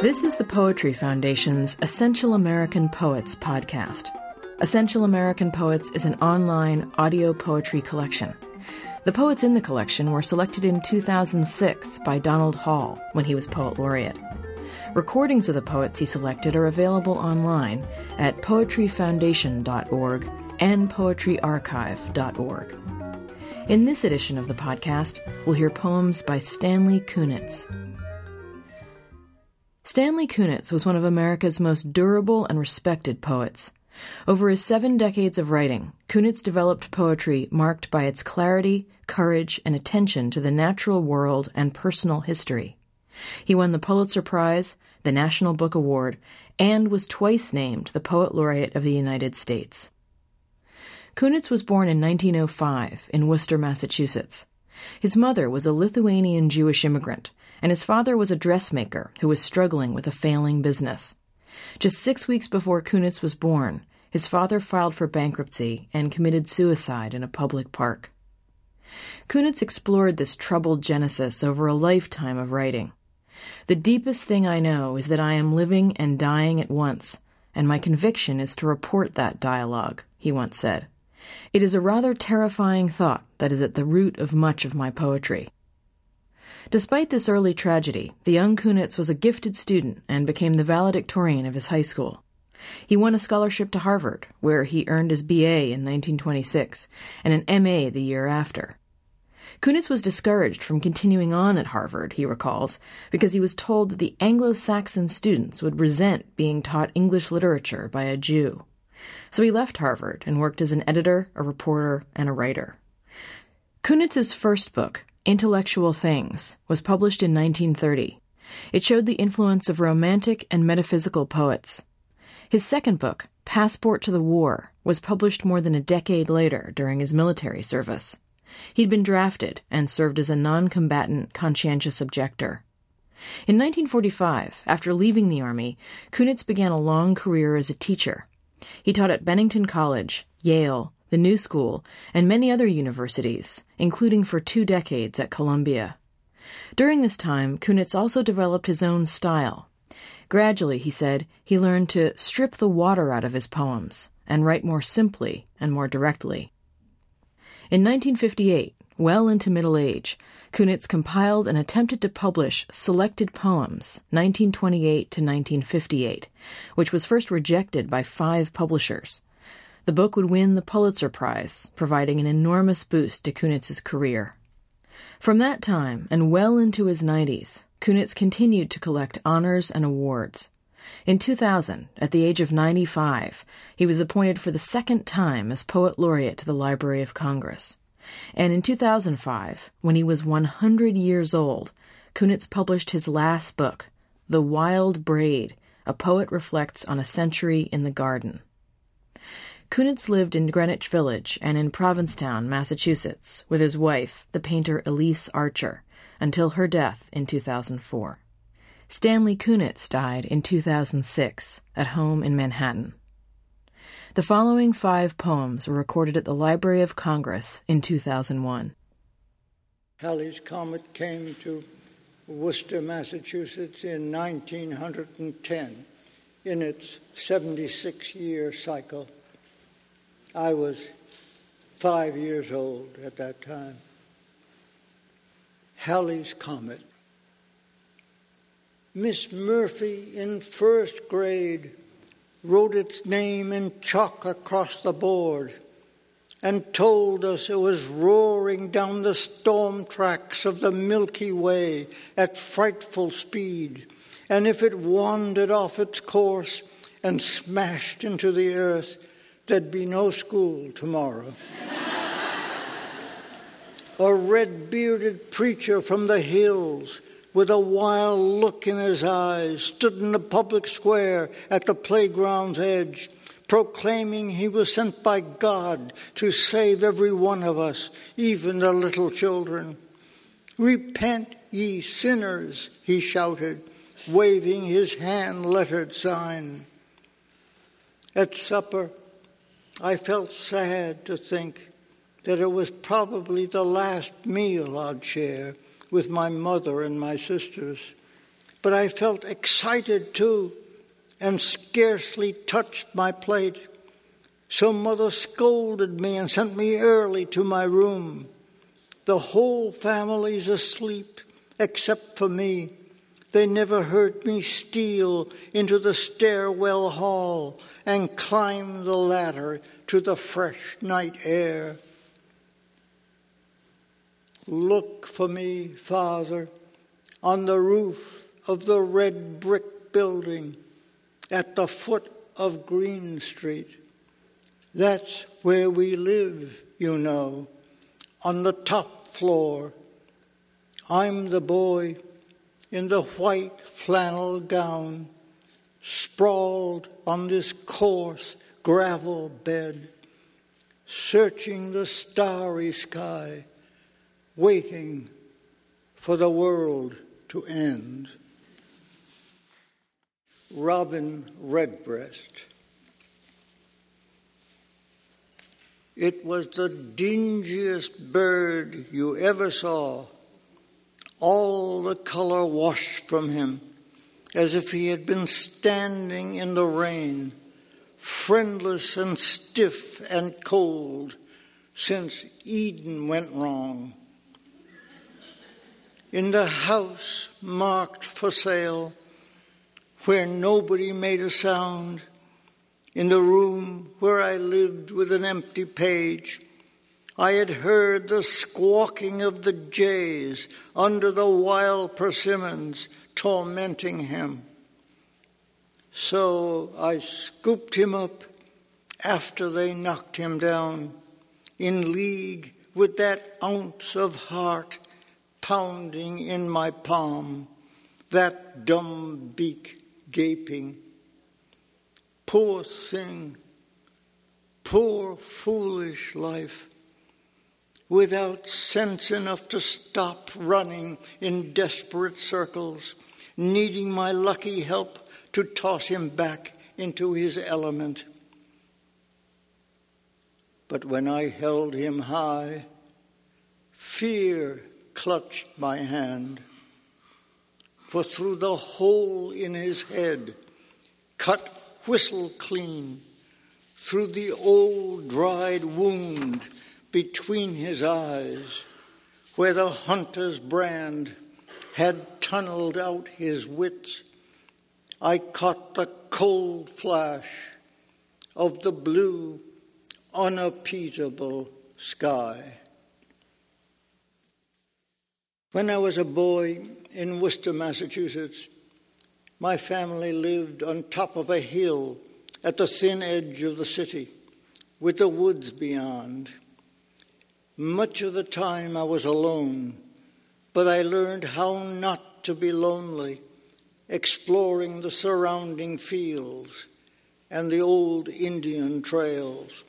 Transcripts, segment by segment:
This is the Poetry Foundation's Essential American Poets podcast. Essential American Poets is an online audio poetry collection. The poets in the collection were selected in 2006 by Donald Hall when he was Poet Laureate. Recordings of the poets he selected are available online at poetryfoundation.org and poetryarchive.org. In this edition of the podcast, we'll hear poems by Stanley Kunitz. Stanley Kunitz was one of America's most durable and respected poets. Over his seven decades of writing, Kunitz developed poetry marked by its clarity, courage, and attention to the natural world and personal history. He won the Pulitzer Prize, the National Book Award, and was twice named the Poet Laureate of the United States. Kunitz was born in 1905 in Worcester, Massachusetts. His mother was a Lithuanian Jewish immigrant, and his father was a dressmaker who was struggling with a failing business. Just six weeks before Kunitz was born, his father filed for bankruptcy and committed suicide in a public park. Kunitz explored this troubled genesis over a lifetime of writing. The deepest thing I know is that I am living and dying at once, and my conviction is to report that dialogue, he once said. It is a rather terrifying thought that is at the root of much of my poetry. Despite this early tragedy, the young Kunitz was a gifted student and became the valedictorian of his high school. He won a scholarship to Harvard, where he earned his BA in 1926 and an MA the year after. Kunitz was discouraged from continuing on at Harvard, he recalls, because he was told that the Anglo Saxon students would resent being taught English literature by a Jew. So he left Harvard and worked as an editor, a reporter, and a writer. Kunitz's first book, Intellectual Things, was published in 1930. It showed the influence of romantic and metaphysical poets. His second book, Passport to the War, was published more than a decade later during his military service. He'd been drafted and served as a non combatant conscientious objector. In 1945, after leaving the Army, Kunitz began a long career as a teacher. He taught at Bennington College, Yale, the New School, and many other universities, including for two decades at Columbia. During this time, Kunitz also developed his own style. Gradually, he said, he learned to strip the water out of his poems and write more simply and more directly. In 1958, well into middle age, Kunitz compiled and attempted to publish Selected Poems, 1928 to 1958, which was first rejected by five publishers. The book would win the Pulitzer Prize, providing an enormous boost to Kunitz's career. From that time and well into his 90s, Kunitz continued to collect honors and awards. In 2000, at the age of 95, he was appointed for the second time as Poet Laureate to the Library of Congress. And in 2005, when he was 100 years old, Kunitz published his last book, The Wild Braid A Poet Reflects on a Century in the Garden. Kunitz lived in Greenwich Village and in Provincetown, Massachusetts, with his wife, the painter Elise Asher, until her death in 2004. Stanley Kunitz died in 2006 at home in Manhattan. The following five poems were recorded at the Library of Congress in 2001. Halley's Comet came to Worcester, Massachusetts in 1910 in its 76 year cycle. I was five years old at that time. Halley's Comet. Miss Murphy in first grade wrote its name in chalk across the board and told us it was roaring down the storm tracks of the Milky Way at frightful speed. And if it wandered off its course and smashed into the earth, there'd be no school tomorrow. a red bearded preacher from the hills with a wild look in his eyes stood in the public square at the playground's edge, proclaiming he was sent by God to save every one of us, even the little children. Repent, ye sinners, he shouted, waving his hand lettered sign. At supper, I felt sad to think that it was probably the last meal I'd share with my mother and my sisters. but I felt excited too and scarcely touched my plate. So mother scolded me and sent me early to my room. The whole family's asleep except for me. They never heard me steal into the stairwell hall and climb the ladder to the fresh night air. Look for me, Father, on the roof of the red brick building at the foot of Green Street. That's where we live, you know, on the top floor. I'm the boy in the white flannel gown, sprawled on this coarse gravel bed, searching the starry sky, waiting for the world to end. Robin Redbreast. It was the dingiest bird you ever saw all the color washed from him, as if he had been standing in the rain, friendless and stiff and cold, since Eden went wrong. In the house marked for sale, where nobody made a sound, in the room where I lived with an empty page, I had heard the squawking of the jays under the wild persimmons tormenting him. So I scooped him up after they knocked him down, in league with that ounce of heart pounding in my palm, that dumb beak gaping. Poor thing, poor foolish life without sense enough to stop running in desperate circles, needing my lucky help to toss him back into his element. But when I held him high, fear clutched my hand. For through the hole in his head, cut whistle clean, through the old dried wound, between his eyes, where the hunter's brand had tunneled out his wits, I caught the cold flash of the blue, unappeasable sky. When I was a boy in Worcester, Massachusetts, my family lived on top of a hill at the thin edge of the city, with the woods beyond. Much of the time I was alone, but I learned how not to be lonely, exploring the surrounding fields and the old Indian trails.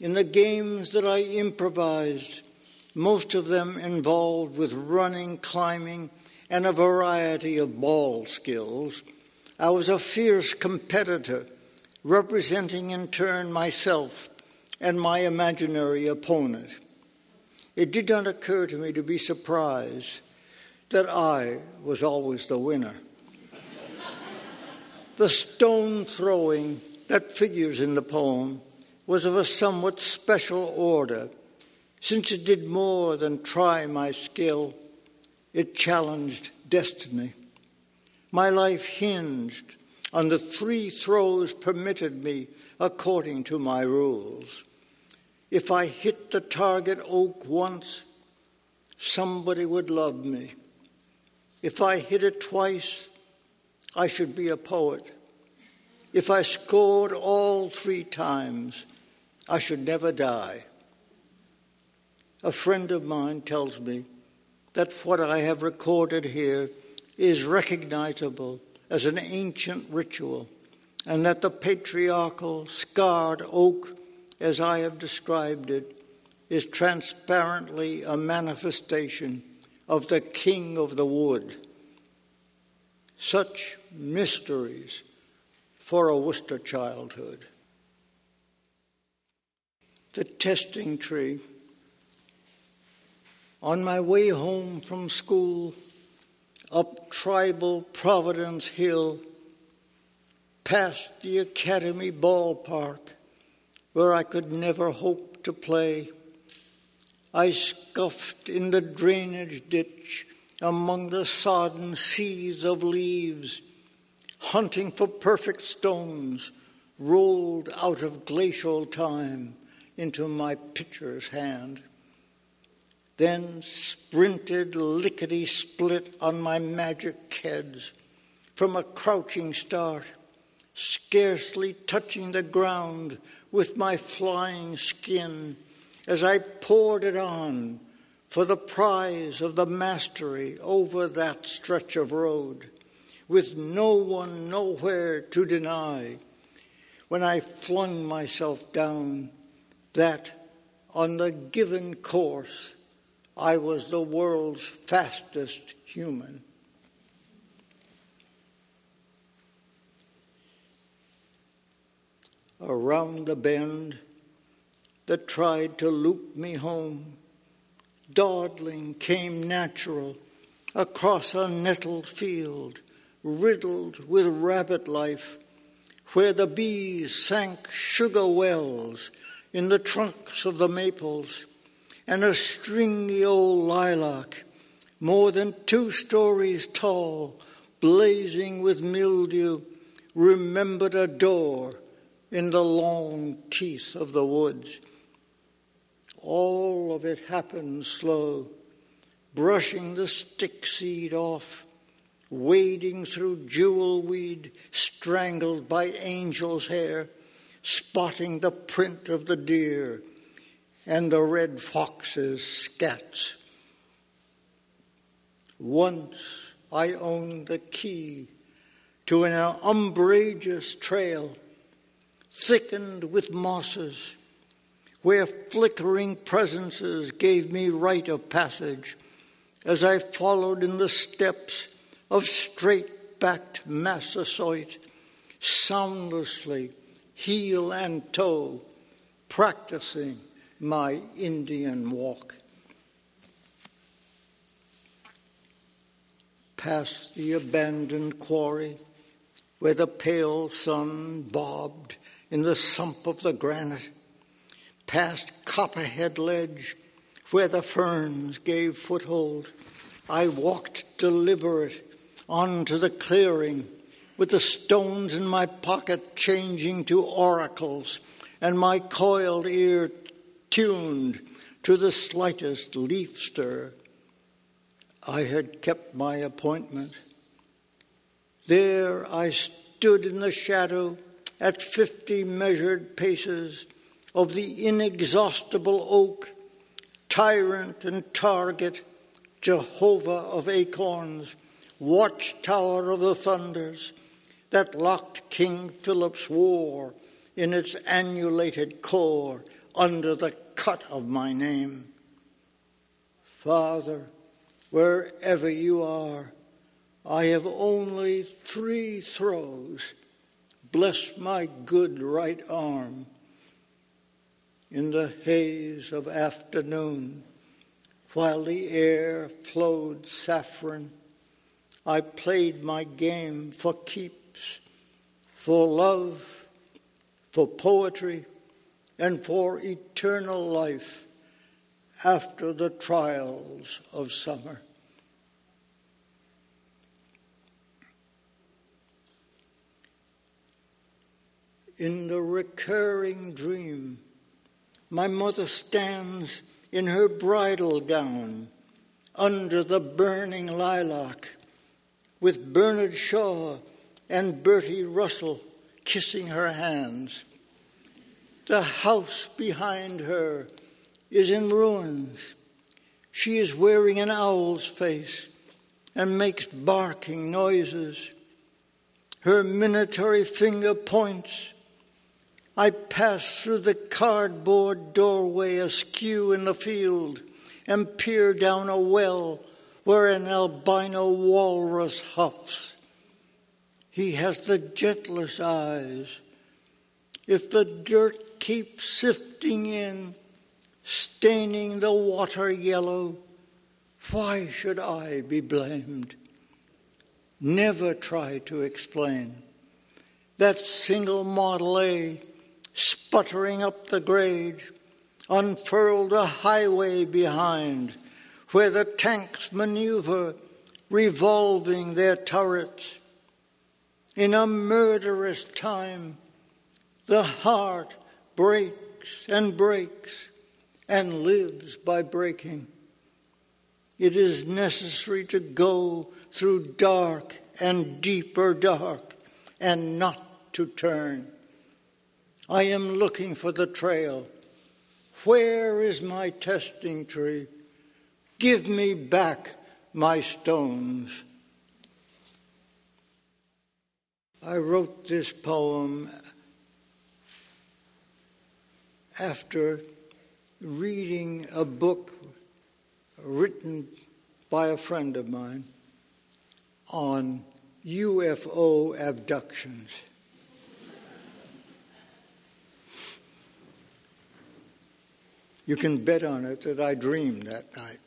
In the games that I improvised, most of them involved with running, climbing, and a variety of ball skills, I was a fierce competitor, representing in turn myself and my imaginary opponent. It did not occur to me to be surprised that I was always the winner. the stone throwing that figures in the poem was of a somewhat special order, since it did more than try my skill, it challenged destiny. My life hinged on the three throws permitted me according to my rules. If I hit the target oak once, somebody would love me. If I hit it twice, I should be a poet. If I scored all three times, I should never die. A friend of mine tells me that what I have recorded here is recognizable as an ancient ritual, and that the patriarchal scarred oak as I have described it, is transparently a manifestation of the King of the Wood. Such mysteries for a Worcester childhood. The testing tree. On my way home from school, up tribal Providence Hill, past the Academy ballpark, where I could never hope to play. I scuffed in the drainage ditch among the sodden seas of leaves, hunting for perfect stones rolled out of glacial time into my pitcher's hand then sprinted lickety split on my magic keds from a crouching start, scarcely touching the ground with my flying skin as I poured it on for the prize of the mastery over that stretch of road, with no one nowhere to deny. When I flung myself down, that on the given course I was the world's fastest human. Around the bend that tried to loop me home, dawdling came natural across a nettled field riddled with rabbit life, where the bees sank sugar wells in the trunks of the maples. And a stringy old lilac, more than two stories tall, blazing with mildew, remembered a door in the long teeth of the woods. All of it happened slow, brushing the stick seed off, wading through jewel weed strangled by angel's hair, spotting the print of the deer and the red fox's scats. Once I owned the key to an umbrageous trail thickened with mosses, where flickering presences gave me right of passage as I followed in the steps of straight backed Massasoit, soundlessly, heel and toe, practicing my Indian walk. Past the abandoned quarry where the pale sun bobbed in the sump of the granite, past Copperhead Ledge where the ferns gave foothold, I walked deliberate on to the clearing with the stones in my pocket changing to oracles and my coiled ear tuned to the slightest leaf stir. I had kept my appointment. There I stood in the shadow at fifty measured paces of the inexhaustible oak, tyrant and target, Jehovah of acorns, watchtower of the thunders, that locked King Philip's war in its annulated core under the cut of my name. Father, wherever you are, I have only three throws. Bless my good right arm. In the haze of afternoon, while the air flowed saffron, I played my game for keeps, for love, for poetry, and for eternal life after the trials of summer. In the recurring dream, my mother stands in her bridal gown under the burning lilac with Bernard Shaw and Bertie Russell kissing her hands. The house behind her is in ruins. She is wearing an owl's face and makes barking noises. Her minatory finger points. I pass through the cardboard doorway askew in the field and peer down a well where an albino walrus huffs. He has the gentlest eyes. If the dirt keep sifting in, staining the water yellow, why should I be blamed? never try to explain. That single Model A sputtering up the grade unfurled a highway behind where the tanks maneuver, revolving their turrets. In a murderous time, the heart breaks and breaks and lives by breaking. It is necessary to go through dark and deeper dark and not to turn. I am looking for the trail. Where is my testing tree? Give me back my stones. I wrote this poem after reading a book written by a friend of mine on UFO abductions. You can bet on it that I dreamed that night.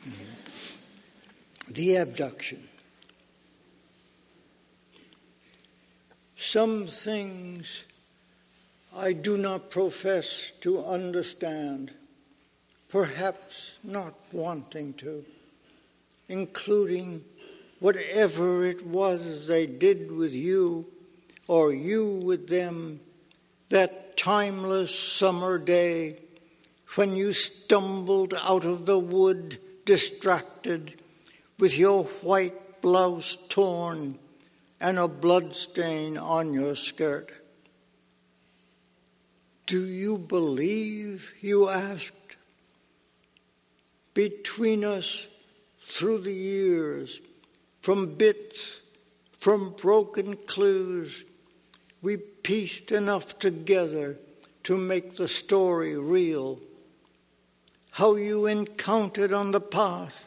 Mm-hmm. The abduction. Some things I do not profess to understand, perhaps not wanting to, including whatever it was they did with you or you with them that timeless summer day when you stumbled out of the wood distracted with your white blouse torn and a blood stain on your skirt. Do you believe? You asked. Between us, through the years, from bits, from broken clues, we pieced enough together to make the story real how you encountered on the path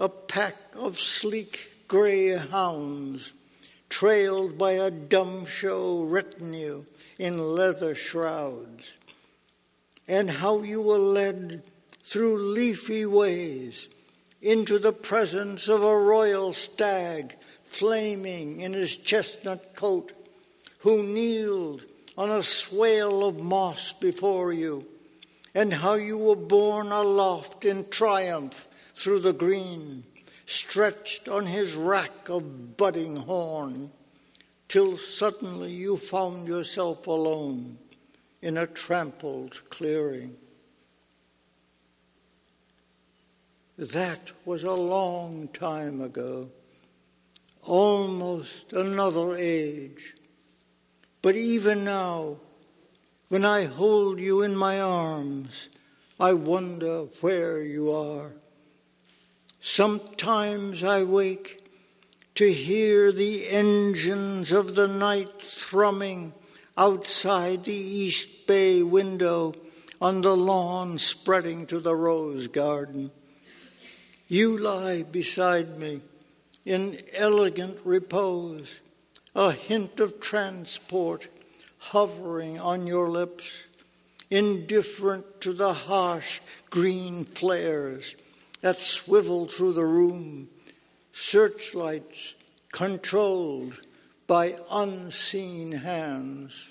a pack of sleek gray hounds trailed by a dumb show retinue in leather shrouds, and how you were led through leafy ways into the presence of a royal stag flaming in his chestnut coat, who kneeled on a swale of moss before you and how you were borne aloft in triumph through the green, stretched on his rack of budding horn, till suddenly you found yourself alone in a trampled clearing. That was a long time ago, almost another age. But even now, when I hold you in my arms, I wonder where you are. Sometimes I wake to hear the engines of the night thrumming outside the East Bay window on the lawn spreading to the rose garden. You lie beside me in elegant repose, a hint of transport hovering on your lips, indifferent to the harsh green flares that swivel through the room, searchlights controlled by unseen hands.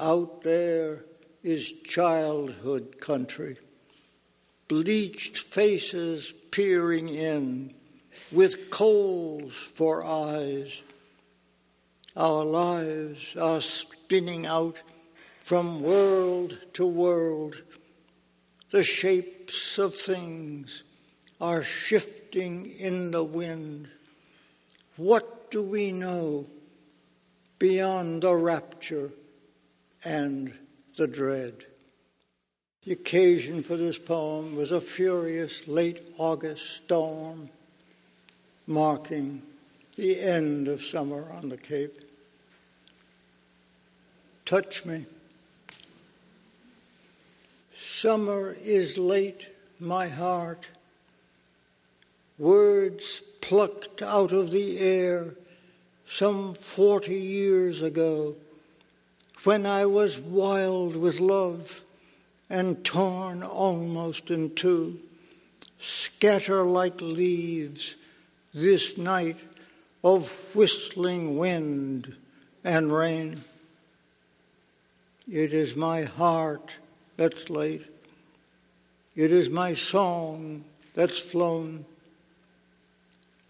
Out there is childhood country, bleached faces peering in with coals for eyes our lives are spinning out from world to world. The shapes of things are shifting in the wind. What do we know beyond the rapture and the dread? The occasion for this poem was a furious late August storm marking the end of summer on the Cape. Touch me. Summer is late, my heart. Words plucked out of the air some forty years ago, when I was wild with love and torn almost in two, scatter like leaves this night of whistling wind and rain. It is my heart that's late. It is my song that's flown.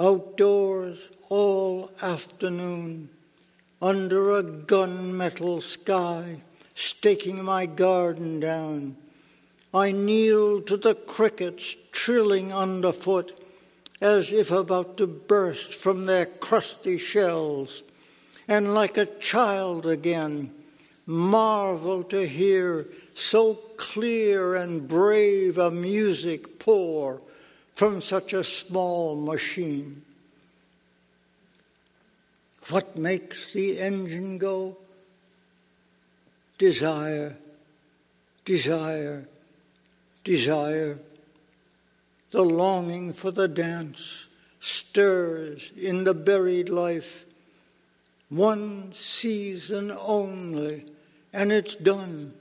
Outdoors all afternoon, under a gunmetal sky, staking my garden down. I kneel to the crickets trilling underfoot as if about to burst from their crusty shells, and like a child again, marvel to hear so clear and brave a music pour from such a small machine. What makes the engine go? Desire, desire, desire. The longing for the dance stirs in the buried life. One season only, and it's done.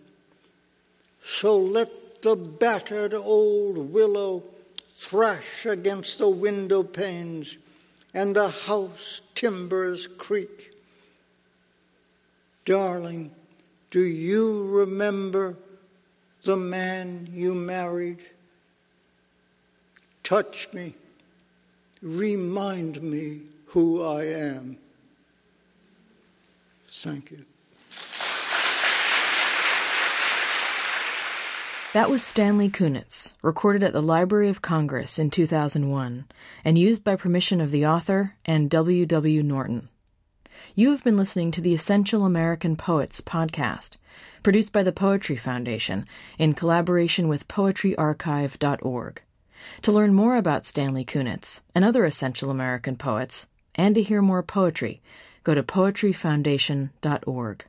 So let the battered old willow thrash against the window panes and the house timbers creak. Darling, do you remember the man you married? Touch me, remind me who I am. Thank you. That was Stanley Kunitz, recorded at the Library of Congress in 2001 and used by permission of the author and W. W. Norton. You have been listening to the Essential American Poets podcast, produced by the Poetry Foundation in collaboration with poetryarchive.org. To learn more about Stanley Kunitz and other essential American poets, and to hear more poetry, go to poetryfoundation.org.